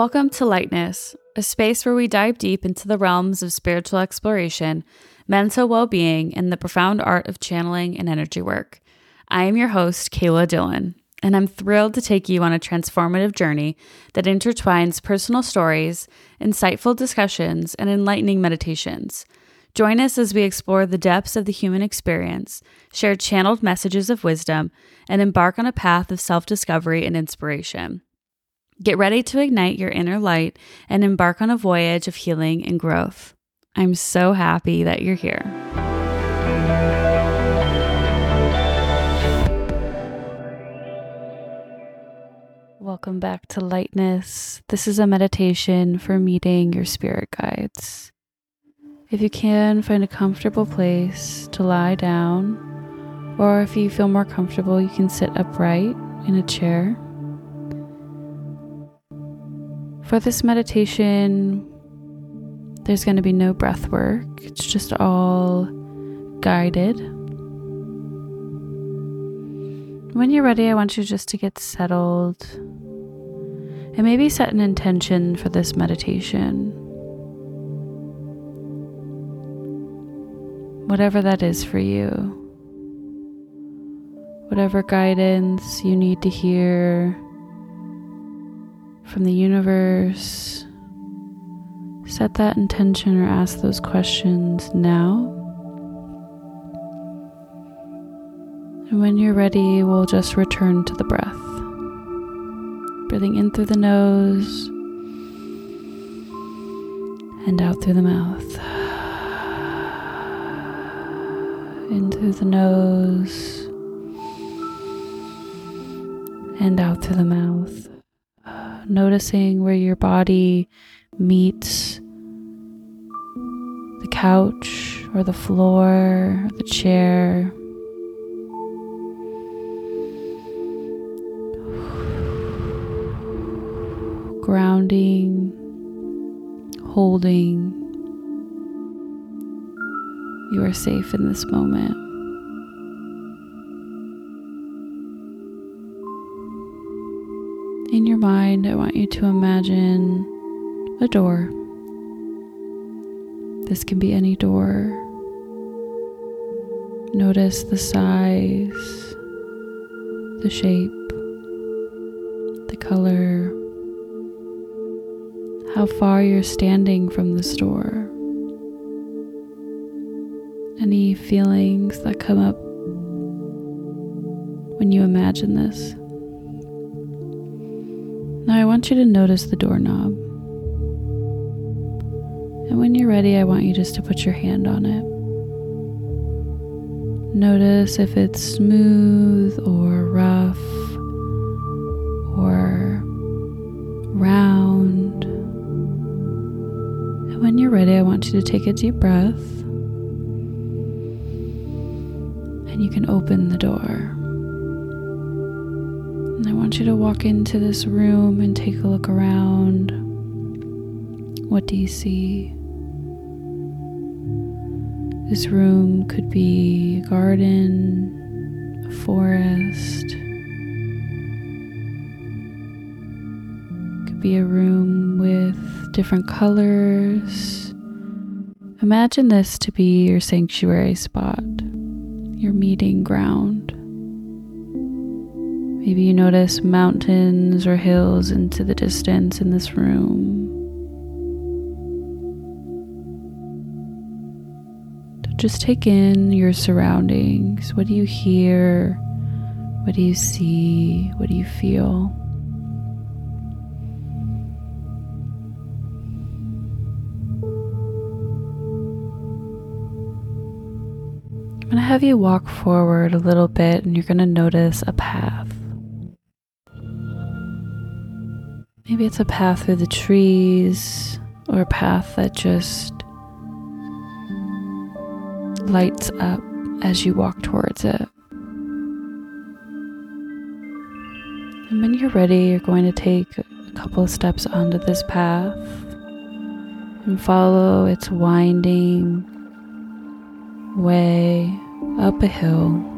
Welcome to Lightness, a space where we dive deep into the realms of spiritual exploration, mental well being, and the profound art of channeling and energy work. I am your host, Kayla Dillon, and I'm thrilled to take you on a transformative journey that intertwines personal stories, insightful discussions, and enlightening meditations. Join us as we explore the depths of the human experience, share channeled messages of wisdom, and embark on a path of self discovery and inspiration. Get ready to ignite your inner light and embark on a voyage of healing and growth. I'm so happy that you're here. Welcome back to Lightness. This is a meditation for meeting your spirit guides. If you can, find a comfortable place to lie down, or if you feel more comfortable, you can sit upright in a chair. For this meditation, there's going to be no breath work, it's just all guided. When you're ready, I want you just to get settled and maybe set an intention for this meditation. whatever that is for you. Whatever guidance you need to hear from the universe, set that intention or ask those questions now. And when you're ready, we'll just return to the breath. Breathing in through the nose and out through the mouth. in through the nose and out through the mouth. Noticing where your body meets the couch or the floor or the chair. Grounding, holding you are safe in this moment. In your mind, I want you to imagine a door. This can be any door. Notice the size, the shape, the color, how far you're standing from the store any feelings that come up when you imagine this. Now, I want you to notice the doorknob. And when you're ready, I want you just to put your hand on it. Notice if it's smooth or rough or round. And when you're ready, I want you to take a deep breath and you can open the door. Want you to walk into this room and take a look around. What do you see? This room could be a garden, a forest. Could be a room with different colors. Imagine this to be your sanctuary spot your meeting ground. Maybe you notice mountains or hills into the distance in this room. Just take in your surroundings. What do you hear? What do you see? What do you feel? I'm going to have you walk forward a little bit and you're going to notice a path. Maybe it's a path through the trees or a path that just lights up as you walk towards it. And when you're ready, you're going to take a couple of steps onto this path and follow its winding way up a hill.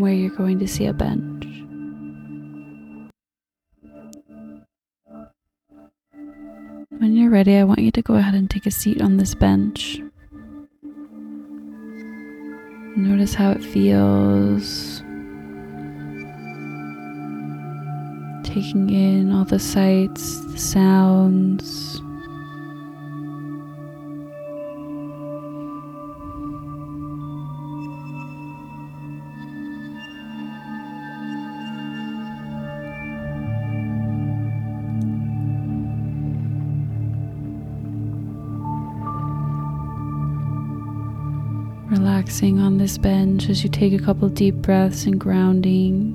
Where you're going to see a bench. When you're ready, I want you to go ahead and take a seat on this bench. Notice how it feels. Taking in all the sights, the sounds. Relaxing on this bench as you take a couple deep breaths and grounding.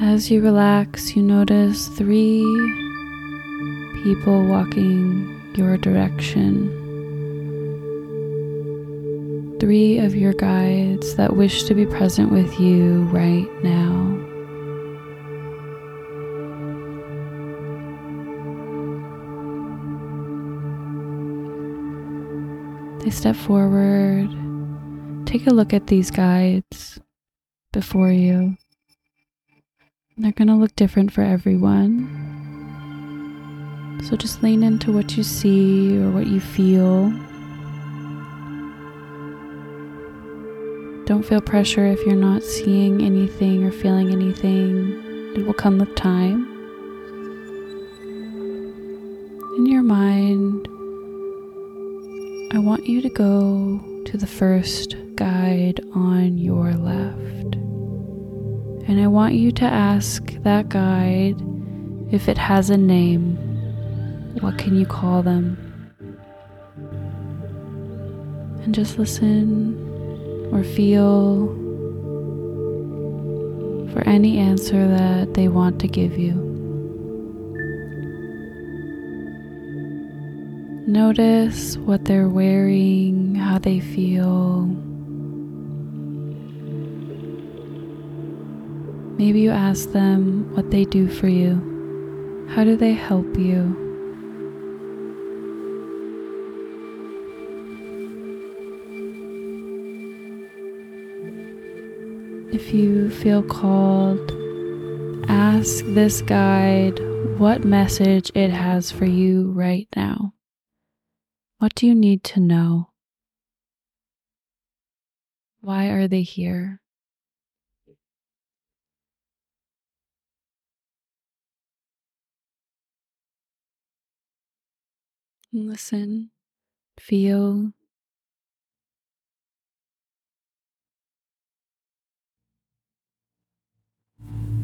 As you relax, you notice three people walking your direction. Three of your guides that wish to be present with you right now. They step forward. Take a look at these guides before you. They're going to look different for everyone. So just lean into what you see or what you feel. Don't feel pressure if you're not seeing anything or feeling anything. It will come with time. Want you to go to the first guide on your left. And I want you to ask that guide if it has a name. What can you call them? And just listen or feel for any answer that they want to give you. Notice what they're wearing, how they feel. Maybe you ask them what they do for you. How do they help you? If you feel called, ask this guide what message it has for you right now. What do you need to know? Why are they here? Listen, feel.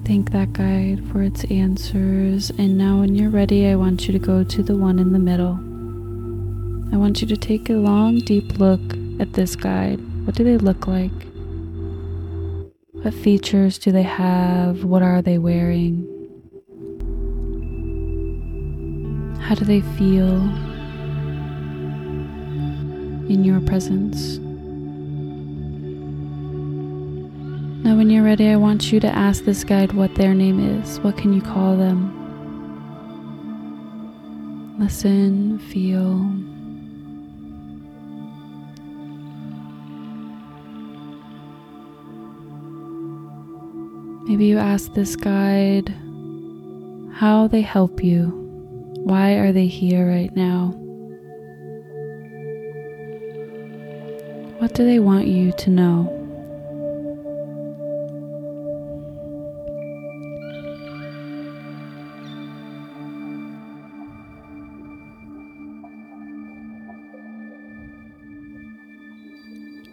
Thank that guide for its answers. And now, when you're ready, I want you to go to the one in the middle. I want you to take a long, deep look at this guide. What do they look like? What features do they have? What are they wearing? How do they feel in your presence? Now, when you're ready, I want you to ask this guide what their name is. What can you call them? Listen, feel. Maybe you ask this guide how they help you. Why are they here right now? What do they want you to know?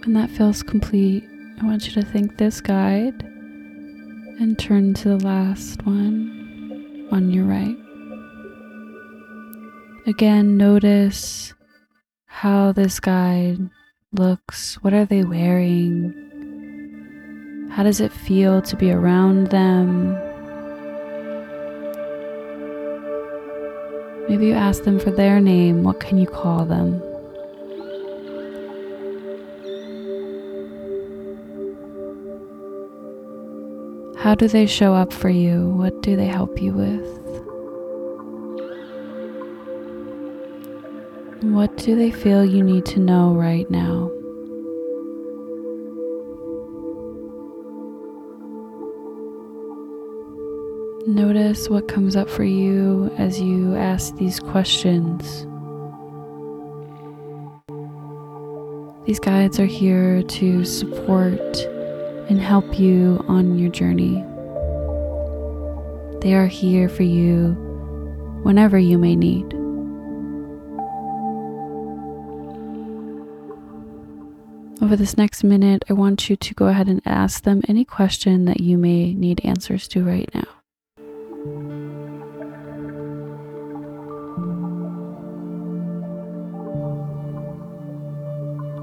When that feels complete, I want you to thank this guide and turn to the last one on your right. Again, notice how this guide looks. What are they wearing? How does it feel to be around them? Maybe you ask them for their name. What can you call them? How do they show up for you? What do they help you with? What do they feel you need to know right now? Notice what comes up for you as you ask these questions. These guides are here to support and help you on your journey. They are here for you whenever you may need. Over this next minute, I want you to go ahead and ask them any question that you may need answers to right now.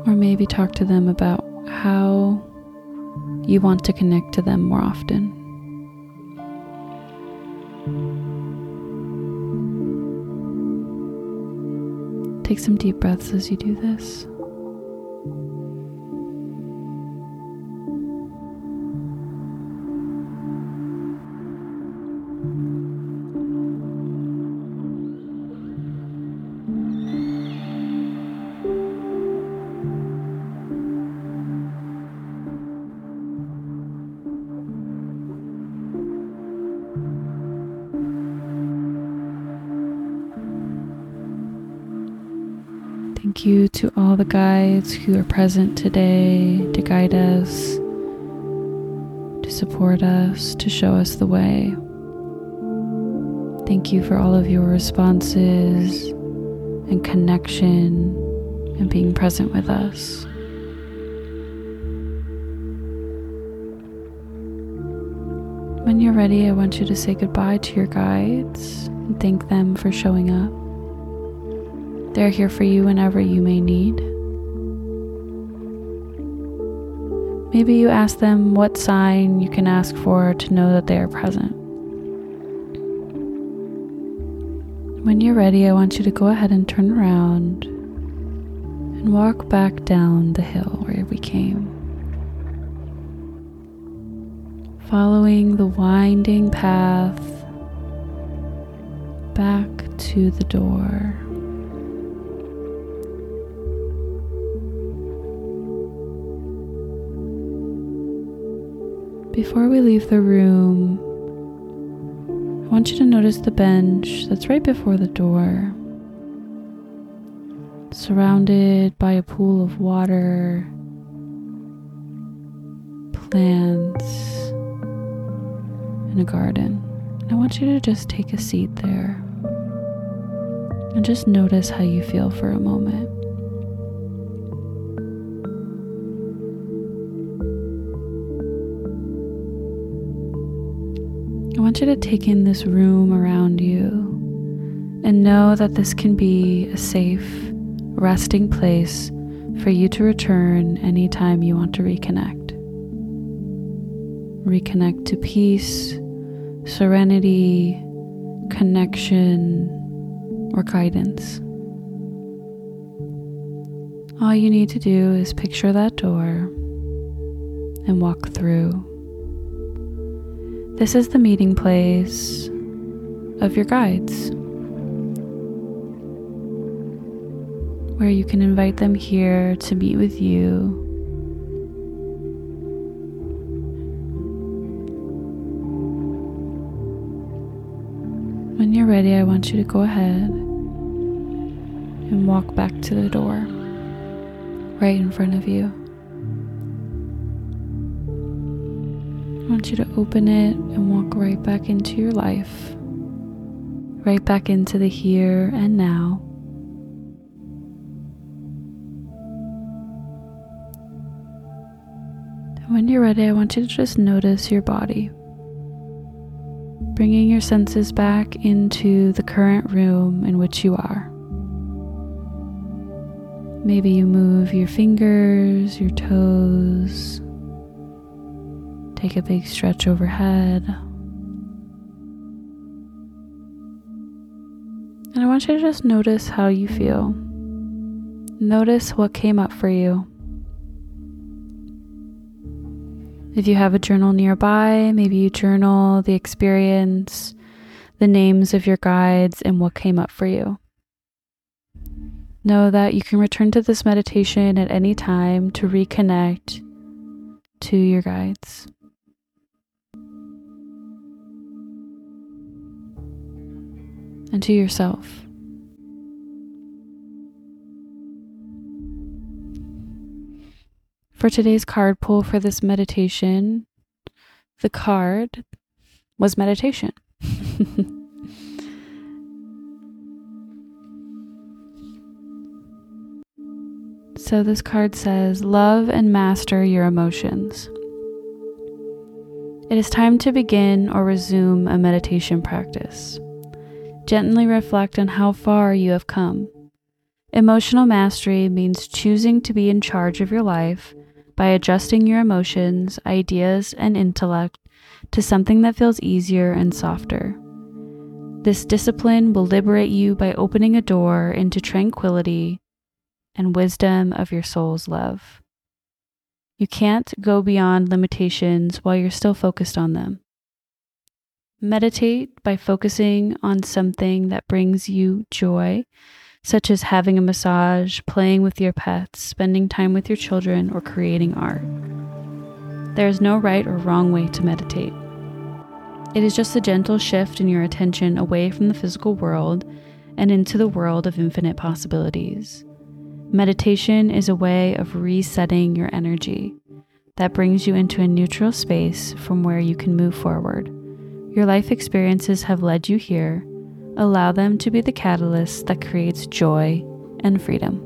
Or maybe talk to them about how you want to connect to them more often. Take some deep breaths as you do this. Thank you to all the guides who are present today to guide us, to support us, to show us the way. Thank you for all of your responses and connection and being present with us. When you're ready, I want you to say goodbye to your guides and thank them for showing up. They're here for you whenever you may need. Maybe you ask them what sign you can ask for to know that they are present. When you're ready, I want you to go ahead and turn around and walk back down the hill where we came. Following the winding path back to the door. Before we leave the room, I want you to notice the bench that's right before the door, surrounded by a pool of water, plants, and a garden. I want you to just take a seat there and just notice how you feel for a moment. Want you to take in this room around you and know that this can be a safe, resting place for you to return anytime you want to reconnect. Reconnect to peace, serenity, connection, or guidance. All you need to do is picture that door and walk through. This is the meeting place of your guides, where you can invite them here to meet with you. When you're ready, I want you to go ahead and walk back to the door right in front of you. I want you to open it and walk right back into your life, right back into the here and now. And when you're ready, I want you to just notice your body, bringing your senses back into the current room in which you are. Maybe you move your fingers, your toes, Take a big stretch overhead. And I want you to just notice how you feel. Notice what came up for you. If you have a journal nearby, maybe you journal the experience, the names of your guides, and what came up for you. Know that you can return to this meditation at any time to reconnect to your guides. And to yourself. For today's card pull for this meditation, the card was meditation. so this card says, Love and master your emotions. It is time to begin or resume a meditation practice. Gently reflect on how far you have come. Emotional mastery means choosing to be in charge of your life by adjusting your emotions, ideas, and intellect to something that feels easier and softer. This discipline will liberate you by opening a door into tranquility and wisdom of your soul's love. You can't go beyond limitations while you're still focused on them. Meditate by focusing on something that brings you joy such as having a massage, playing with your pets, spending time with your children, or creating art. There is no right or wrong way to meditate. It is just a gentle shift in your attention away from the physical world and into the world of infinite possibilities. Meditation is a way of resetting your energy that brings you into a neutral space from where you can move forward. Your life experiences have led you here allow them to be the catalyst that creates joy and freedom.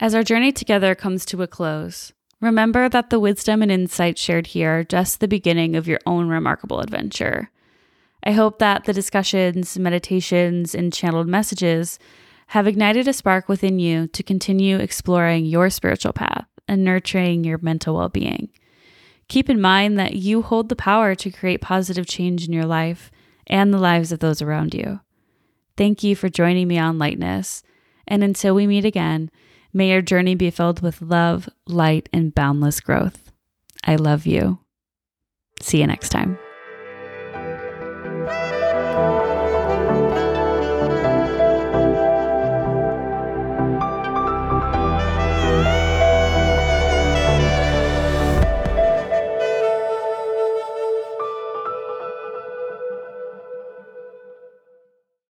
As our journey together comes to a close, remember that the wisdom and insight shared here are just the beginning of your own remarkable adventure. I hope that the discussions, meditations, and channeled messages have ignited a spark within you to continue exploring your spiritual path and nurturing your mental well being. Keep in mind that you hold the power to create positive change in your life and the lives of those around you. Thank you for joining me on Lightness. And until we meet again, may your journey be filled with love, light, and boundless growth. I love you. See you next time.